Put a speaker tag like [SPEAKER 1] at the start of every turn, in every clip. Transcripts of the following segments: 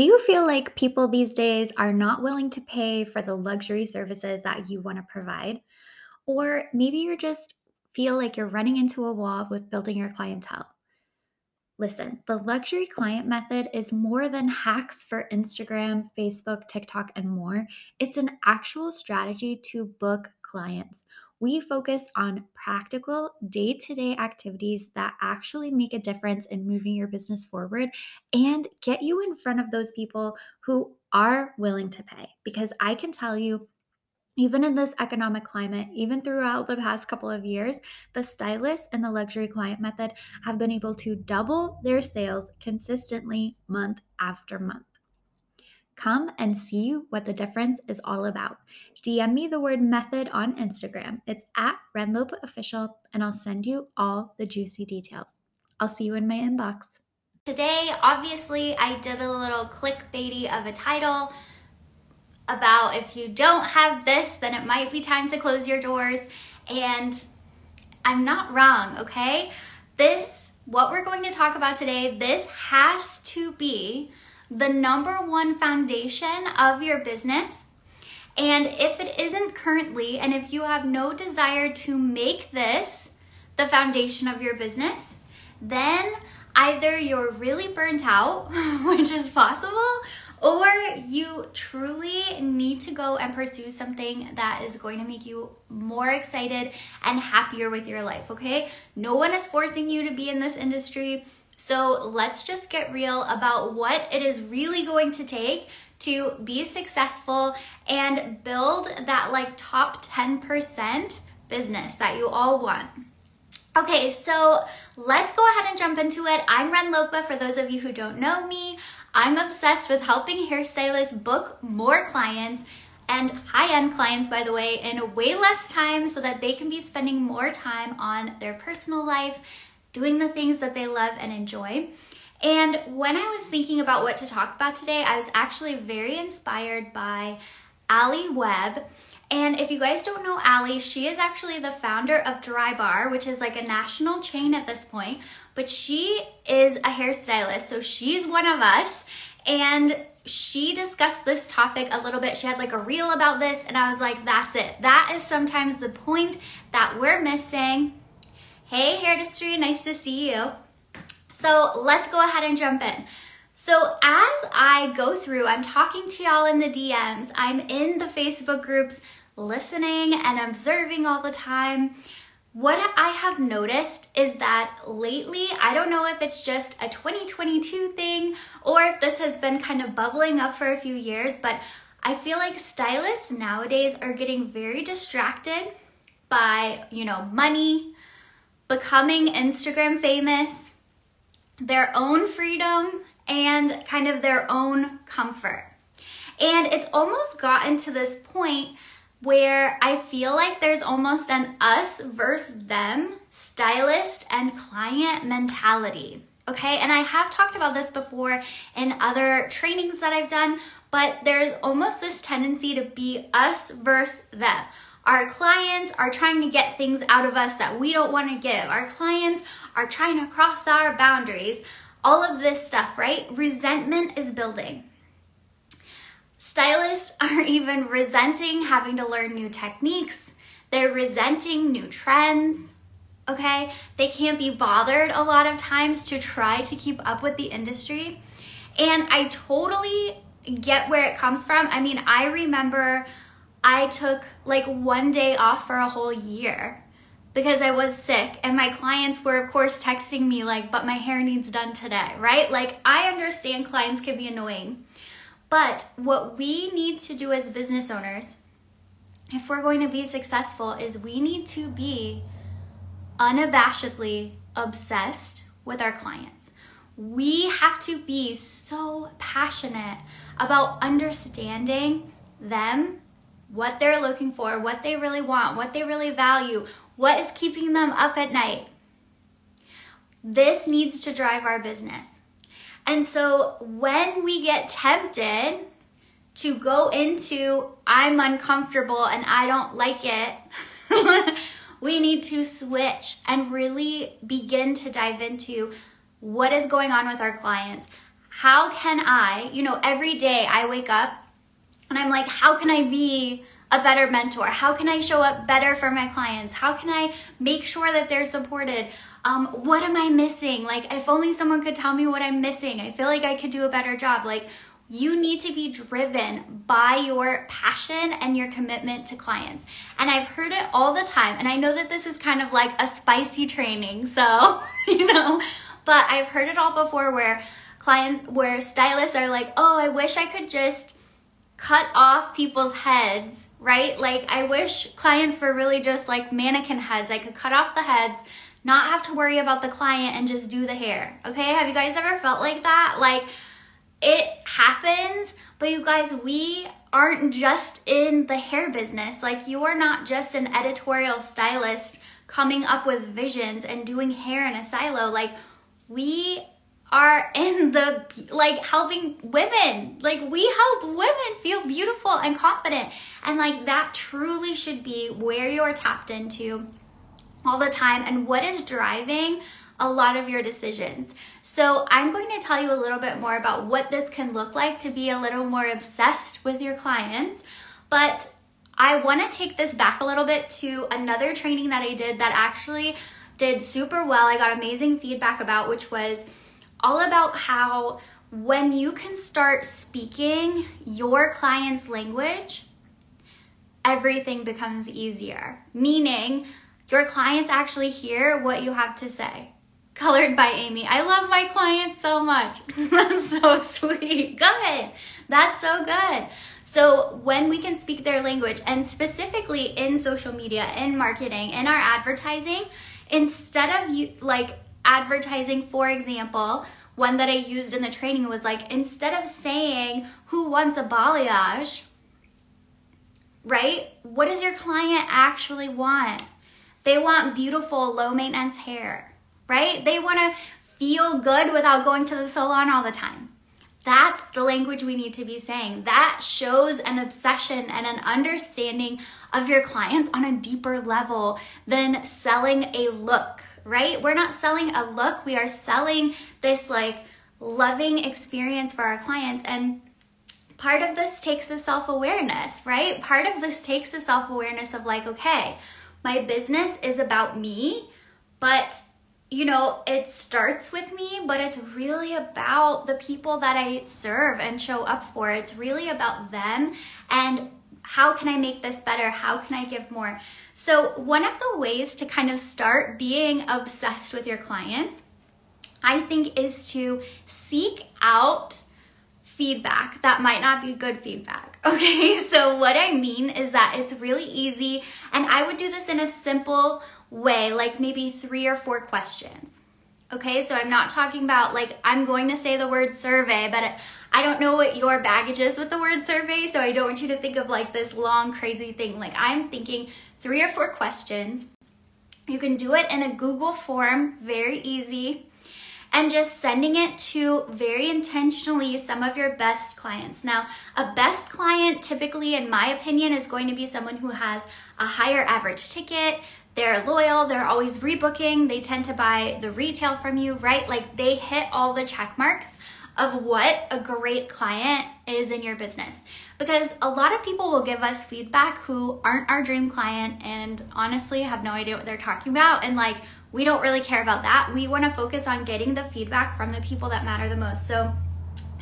[SPEAKER 1] Do you feel like people these days are not willing to pay for the luxury services that you want to provide? Or maybe you just feel like you're running into a wall with building your clientele. Listen, the luxury client method is more than hacks for Instagram, Facebook, TikTok, and more. It's an actual strategy to book clients. We focus on practical day to day activities that actually make a difference in moving your business forward and get you in front of those people who are willing to pay. Because I can tell you, even in this economic climate, even throughout the past couple of years, the stylists and the luxury client method have been able to double their sales consistently month after month. Come and see what the difference is all about. DM me the word method on Instagram. It's at Renlope Official, and I'll send you all the juicy details. I'll see you in my inbox. Today, obviously, I did a little clickbaity of a title about if you don't have this, then it might be time to close your doors. And I'm not wrong, okay? This, what we're going to talk about today, this has to be the number one foundation of your business. And if it isn't currently, and if you have no desire to make this the foundation of your business, then either you're really burnt out, which is possible, or you truly need to go and pursue something that is going to make you more excited and happier with your life, okay? No one is forcing you to be in this industry. So let's just get real about what it is really going to take to be successful and build that like top 10% business that you all want. Okay, so let's go ahead and jump into it. I'm Ren Lopa for those of you who don't know me. I'm obsessed with helping hairstylists book more clients and high-end clients by the way in way less time so that they can be spending more time on their personal life, doing the things that they love and enjoy. And when I was thinking about what to talk about today, I was actually very inspired by Alli Webb. And if you guys don't know Alli, she is actually the founder of Drybar, which is like a national chain at this point, but she is a hairstylist, so she's one of us. And she discussed this topic a little bit. She had like a reel about this, and I was like, that's it. That is sometimes the point that we're missing. Hey, Hairdustry, nice to see you. So let's go ahead and jump in. So as I go through, I'm talking to y'all in the DMs, I'm in the Facebook groups, listening and observing all the time. What I have noticed is that lately, I don't know if it's just a 2022 thing or if this has been kind of bubbling up for a few years, but I feel like stylists nowadays are getting very distracted by, you know, money, becoming Instagram famous, their own freedom, and kind of their own comfort. And it's almost gotten to this point where I feel like there's almost an us versus them stylist and client mentality. Okay, and I have talked about this before in other trainings that I've done, but there's almost this tendency to be us versus them. Our clients are trying to get things out of us that we don't want to give. Our clients are trying to cross our boundaries. All of this stuff, right? Resentment is building. Stylists are even resenting having to learn new techniques. They're resenting new trends. Okay? They can't be bothered a lot of times to try to keep up with the industry. And I totally get where it comes from. I mean, I remember I took like one day off for a whole year because I was sick and my clients were of course texting me like but my hair needs done today, right? Like I understand clients can be annoying. But what we need to do as business owners, if we're going to be successful, is we need to be unabashedly obsessed with our clients. We have to be so passionate about understanding them, what they're looking for, what they really want, what they really value, what is keeping them up at night. This needs to drive our business. And so when we get tempted to go into, I'm uncomfortable and I don't like it, we need to switch and really begin to dive into what is going on with our clients. how can I, you know, every day I wake up and I'm like, how can I be a better mentor? How can I show up better for my clients? How can I make sure that they're supported? Um, what am I missing? Like, if only someone could tell me what I'm missing. I feel like I could do a better job. Like, you need to be driven by your passion and your commitment to clients. And I've heard it all the time. And I know that this is kind of like a spicy training. So, you know, but I've heard it all before where clients, where stylists are like, oh, I wish I could just cut off people's heads, right? Like, I wish clients were really just like mannequin heads. I could cut off the heads, not have to worry about the client, and just do the hair. Okay? Have you guys ever felt like that? Like, it happens, but you guys, we aren't just in the hair business. Like, you are not just an editorial stylist coming up with visions and doing hair in a silo. Like, we are in the like helping women. Like we help women feel beautiful and confident. And like that truly should be where you're tapped into all the time and what is driving a lot of your decisions. So, I'm going to tell you a little bit more about what this can look like to be a little more obsessed with your clients. But I want to take this back a little bit to another training that I did that actually did super well. I got amazing feedback about, which was all about how when you can start speaking your client's language, everything becomes easier. Meaning, your clients actually hear what you have to say. Colored by Amy. I love my clients so much. That's so sweet. Good. That's so good. So, when we can speak their language, and specifically in social media, in marketing, in our advertising, instead of you like advertising, for example, one that I used in the training was like instead of saying who wants a balayage, right? What does your client actually want? They want beautiful, low maintenance hair, right? They want to feel good without going to the salon all the time. That's the language we need to be saying. That shows an obsession and an understanding of your clients on a deeper level than selling a look, right? We're not selling a look, we are selling this like loving experience for our clients. And part of this takes the self awareness, right? Part of this takes the self awareness of like, okay, my business is about me, but you know, it starts with me, but it's really about the people that I serve and show up for. It's really about them and how can I make this better? How can I give more? So, one of the ways to kind of start being obsessed with your clients, I think, is to seek out feedback that might not be good feedback. Okay, so what I mean is that it's really easy, and I would do this in a simple way, like maybe three or four questions. Okay, so I'm not talking about like I'm going to say the word survey, but I don't know what your baggage is with the word survey, so I don't want you to think of like this long, crazy thing. Like I'm thinking three or four questions. You can do it in a Google form, very easy and just sending it to very intentionally some of your best clients. Now, a best client typically, in my opinion, is going to be someone who has a higher average ticket. They're loyal, they're always rebooking, they tend to buy the retail from you, right? Like they hit all the check marks of what a great client is in your business. Because a lot of people will give us feedback who aren't our dream client and honestly have no idea what they're talking about. And like, we don't really care about that. We want to focus on getting the feedback from the people that matter the most. So,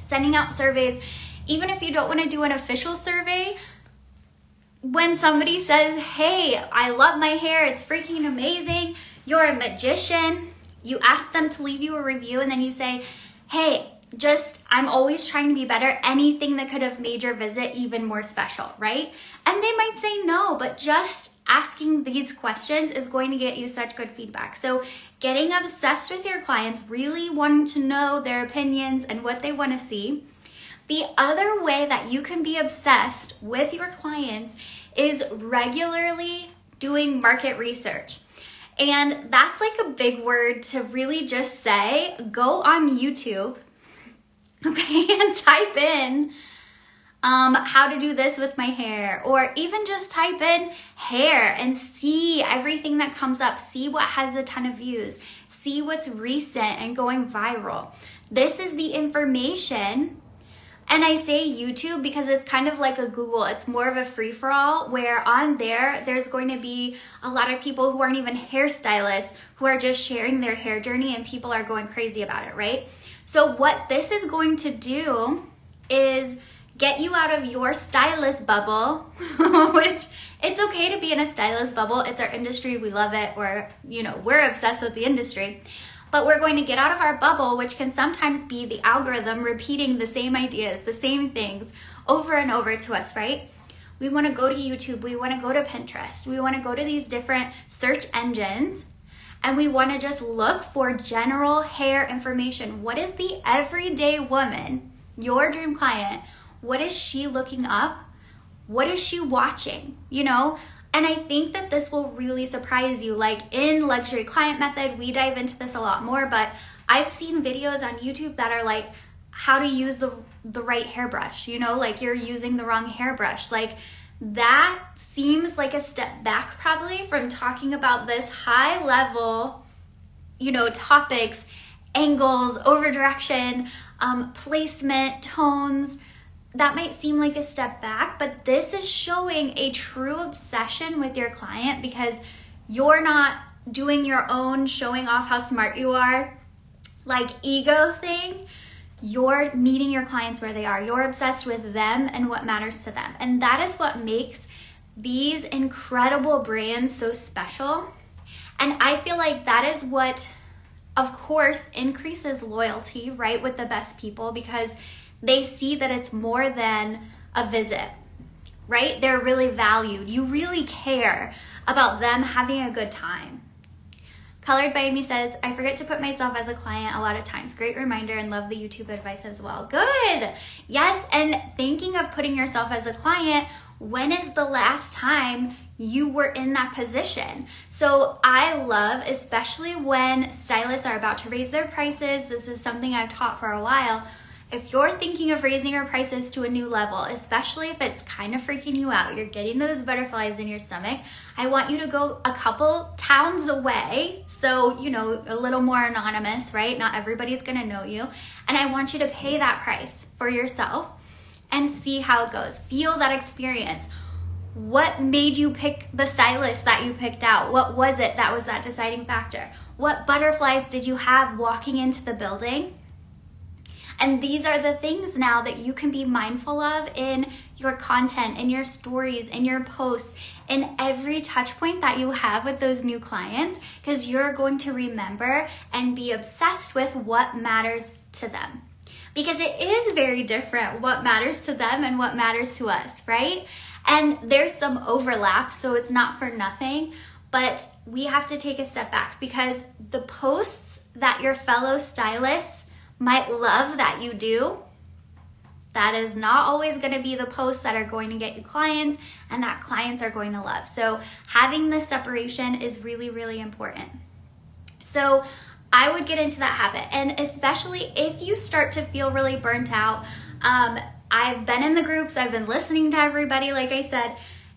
[SPEAKER 1] sending out surveys, even if you don't want to do an official survey, when somebody says, Hey, I love my hair, it's freaking amazing, you're a magician, you ask them to leave you a review, and then you say, Hey, just I'm always trying to be better. Anything that could have made your visit even more special, right? And they might say no, but just asking these questions is going to get you such good feedback. So, getting obsessed with your clients, really wanting to know their opinions and what they want to see. The other way that you can be obsessed with your clients is regularly doing market research. And that's like a big word to really just say go on YouTube, okay, and type in um, how to do this with my hair, or even just type in hair and see everything that comes up, see what has a ton of views, see what's recent and going viral. This is the information and I say YouTube because it's kind of like a Google. It's more of a free for all where on there, there's going to be a lot of people who aren't even hairstylists who are just sharing their hair journey and people are going crazy about it, right? So, what this is going to do is get you out of your stylist bubble, which it's okay to be in a stylist bubble. It's our industry. We love it. We're, you know, we're obsessed with the industry but we're going to get out of our bubble, which can sometimes be the algorithm repeating the same ideas, the same things over and over to us, right? We want to go to YouTube, we want to go to Pinterest, we want to go to these different search engines and we want to just look for general hair information. What is the everyday woman, your dream client, what is she looking up? What is she watching? You know, and I think that this will really surprise you. Like in Luxury Client Method, we dive into this a lot more, but I've seen videos on YouTube that are like how to use the the right hairbrush, you know, like you're using the wrong hairbrush. Like that seems like a step back probably from talking about this high level, you know, topics, angles, over direction, um, placement, tones, that might seem like a step back, but this is showing a true obsession with your client because you're not doing your own showing off how smart you are, like ego thing. You're meeting your clients where they are. You're obsessed with them and what matters to them. And that is what makes these incredible brands so special. And I feel like that is what, of course, increases loyalty, right, with the best people because they see that it's more than a visit, right? They're really valued. You really care about them having a good time. Colored by Me says, I forget to put myself as a client a lot of times. Great reminder and love the YouTube advice as well. Good. Yes, and thinking of putting yourself as a client, when is the last time you were in that position? So I love, especially when stylists are about to raise their prices, this is something I've taught for a while if you're thinking of raising your prices to a new level, especially if it's kind of freaking you out, you're getting those butterflies in your stomach, I want you to go a couple towns away. So, you know, a little more anonymous, right? Not everybody's gonna know you. And I want you to pay that price for yourself and see how it goes. Feel that experience. What made you pick the stylist that you picked out? What was it that was that deciding factor? What butterflies did you have walking into the building? And these are the things now that you can be mindful of in your content, in your stories, in your posts, in every touch point that you have with those new clients, because you're going to remember and be obsessed with what matters to them. Because it is very different what matters to them and what matters to us, right? And there's some overlap, so it's not for nothing, but we have to take a step back because the posts that your fellow stylists might love that you do, that is not always going to be the posts that are going to get you clients and that clients are going to love. So, having this separation is really, really important. So, I would get into that habit, and especially if you start to feel really burnt out. Um, I've been in the groups, I've been listening to everybody, like I said.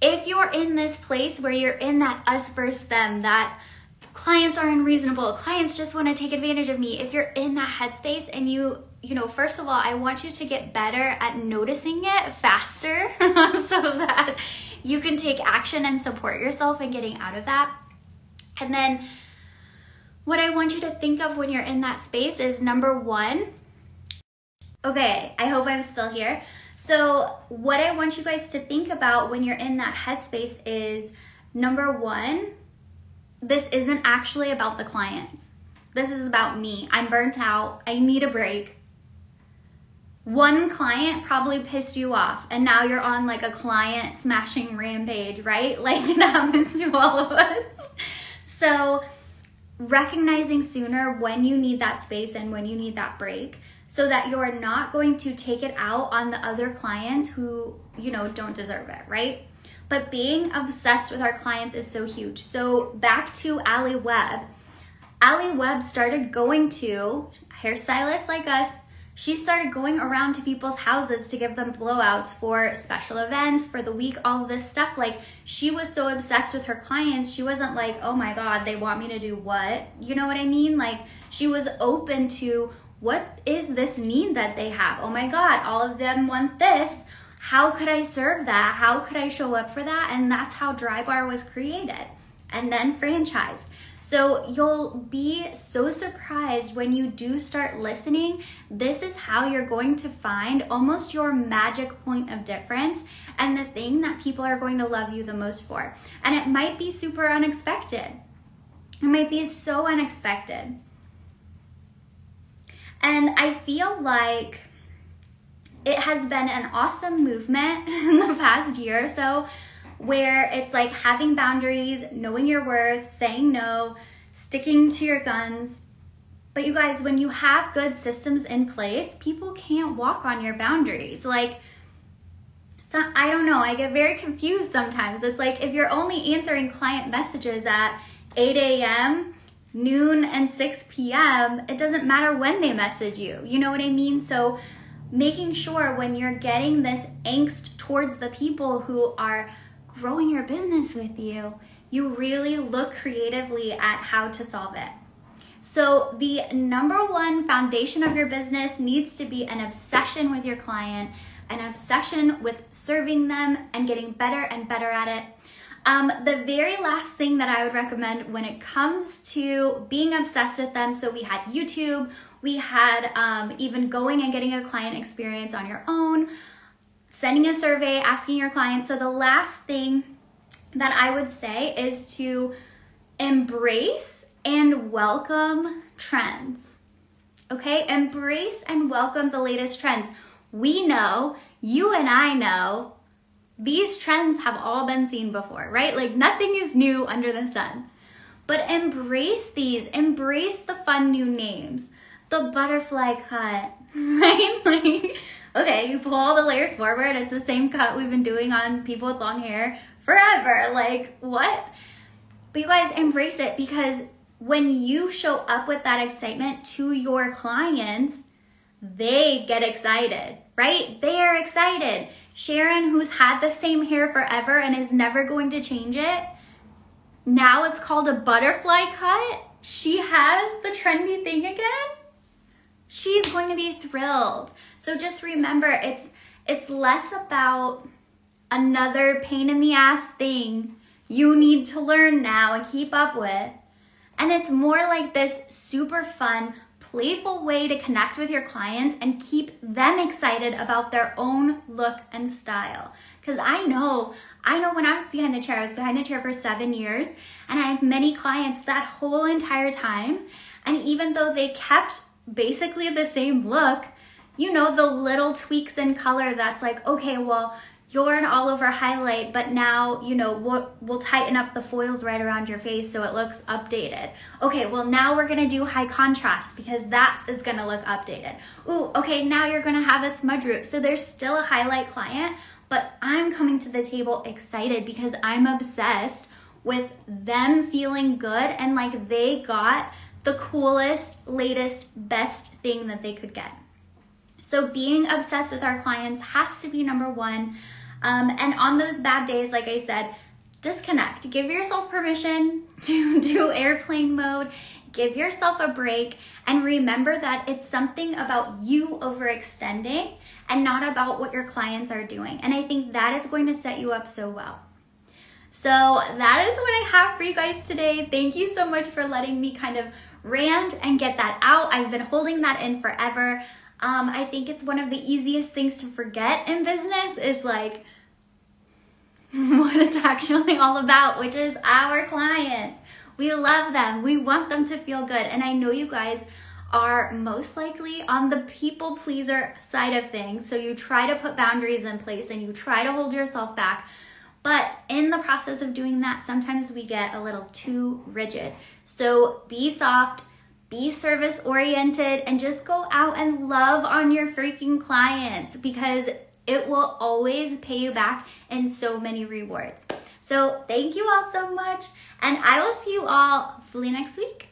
[SPEAKER 1] If you're in this place where you're in that us versus them, that clients are unreasonable. Clients just want to take advantage of me. If you're in that headspace and you you know first of all i want you to get better at noticing it faster so that you can take action and support yourself in getting out of that. And then what i want you to think of when you're in that space is number one okay i hope i'm still here. So what i want you guys to think about when you're in that headspace is number one this isn't actually about the clients. This is about me. I'm burnt out. I need a break. One client probably pissed you off, and now you're on like a client smashing rampage, right? Like it happens to all of us. So, recognizing sooner when you need that space and when you need that break so that you're not going to take it out on the other clients who, you know, don't deserve it, right? But being obsessed with our clients is so huge. So back to Alli Webb. Alli Webb started going to hairstylists like us. She started going around to people's houses to give them blowouts for special events, for the week, all this stuff. Like, she was so obsessed with her clients, she wasn't like, oh my God, they want me to do what? You know what I mean? Like, she was open to what is this need that they have? Oh my God, all of them want this. How could I serve that? How could I show up for that? And that's how Drybar was created and then franchised. So you'll be so surprised when you do start listening. This is how you're going to find almost your magic point of difference and the thing that people are going to love you the most for. And it might be super unexpected. It might be so unexpected. And I feel like it has been an awesome movement in the past year or so where it's like having boundaries, knowing your worth, saying no, sticking to your guns. But you guys, when you have good systems in place, people can't walk on your boundaries. Like, so, I don't know, I get very confused sometimes. It's like if you're only answering client messages at 8 a.m., noon, and 6 p.m., it doesn't matter when they message you. You know what I mean? So, making sure when you're getting this angst towards the people who are growing your business with you, you really look creatively at how to solve it. So, the number one foundation of your business needs to be an obsession with your client, an obsession with serving them and getting better and better at it. Um, the very last thing that I would recommend when it comes to being obsessed with them, so we had YouTube, we had um, even going and getting a client experience on your own, sending a survey, asking your clients. So, the last thing that I would say is to embrace and welcome trends. Okay, embrace and welcome the latest trends. We know, you and I know, these trends have all been seen before, right? Like nothing is new under the sun. But embrace these, embrace the fun new names. The butterfly cut, right? Like, okay, you pull all the layers forward, it's the same cut we've been doing on people with long hair forever. Like, what? But you guys embrace it because when you show up with that excitement to your clients, they get excited, right? They are excited. Sharon, who's had the same hair forever and is never going to change it, now it's called a butterfly cut. She has the trendy thing again. She's going to be thrilled. So just remember, it's it's less about another pain in the ass thing you need to learn now and keep up with. And it's more like this super fun, playful way to connect with your clients and keep them excited about their own look and style. Because I know, I know when I was behind the chair, I was behind the chair for seven years, and I had many clients that whole entire time. And even though they kept basically the same look, you know, the little tweaks in color that's like, okay, well, you're an all over highlight, but now, you know, we'll, we'll tighten up the foils right around your face so it looks updated. Okay, well, now we're gonna do high contrast because that is gonna look updated. Ooh, okay, now you're gonna have a smudge root. So there's still a highlight client, but I'm coming to the table excited because I'm obsessed with them feeling good and like they got the coolest, latest, best thing that they could get. So being obsessed with our clients has to be number one. Um, and on those bad days, like I said, disconnect. Give yourself permission to do airplane mode. Give yourself a break and remember that it's something about you overextending and not about what your clients are doing. And I think that is going to set you up so well. So that is what I have for you guys today. Thank you so much for letting me kind of rant and get that out. I've been holding that in forever. Um, I think it's one of the easiest things to forget in business is like what it's actually all about, which is our clients. We love them. We want them to feel good. And I know you guys are most likely on the people pleaser side of things. So you try to put boundaries in place and you try to hold yourself back. But in the process of doing that, sometimes we get a little too rigid. So be soft, be service oriented and just go out and love on your freaking clients because it will always pay you back in so many rewards. So thank you all so much and I will see you all hopefully next week.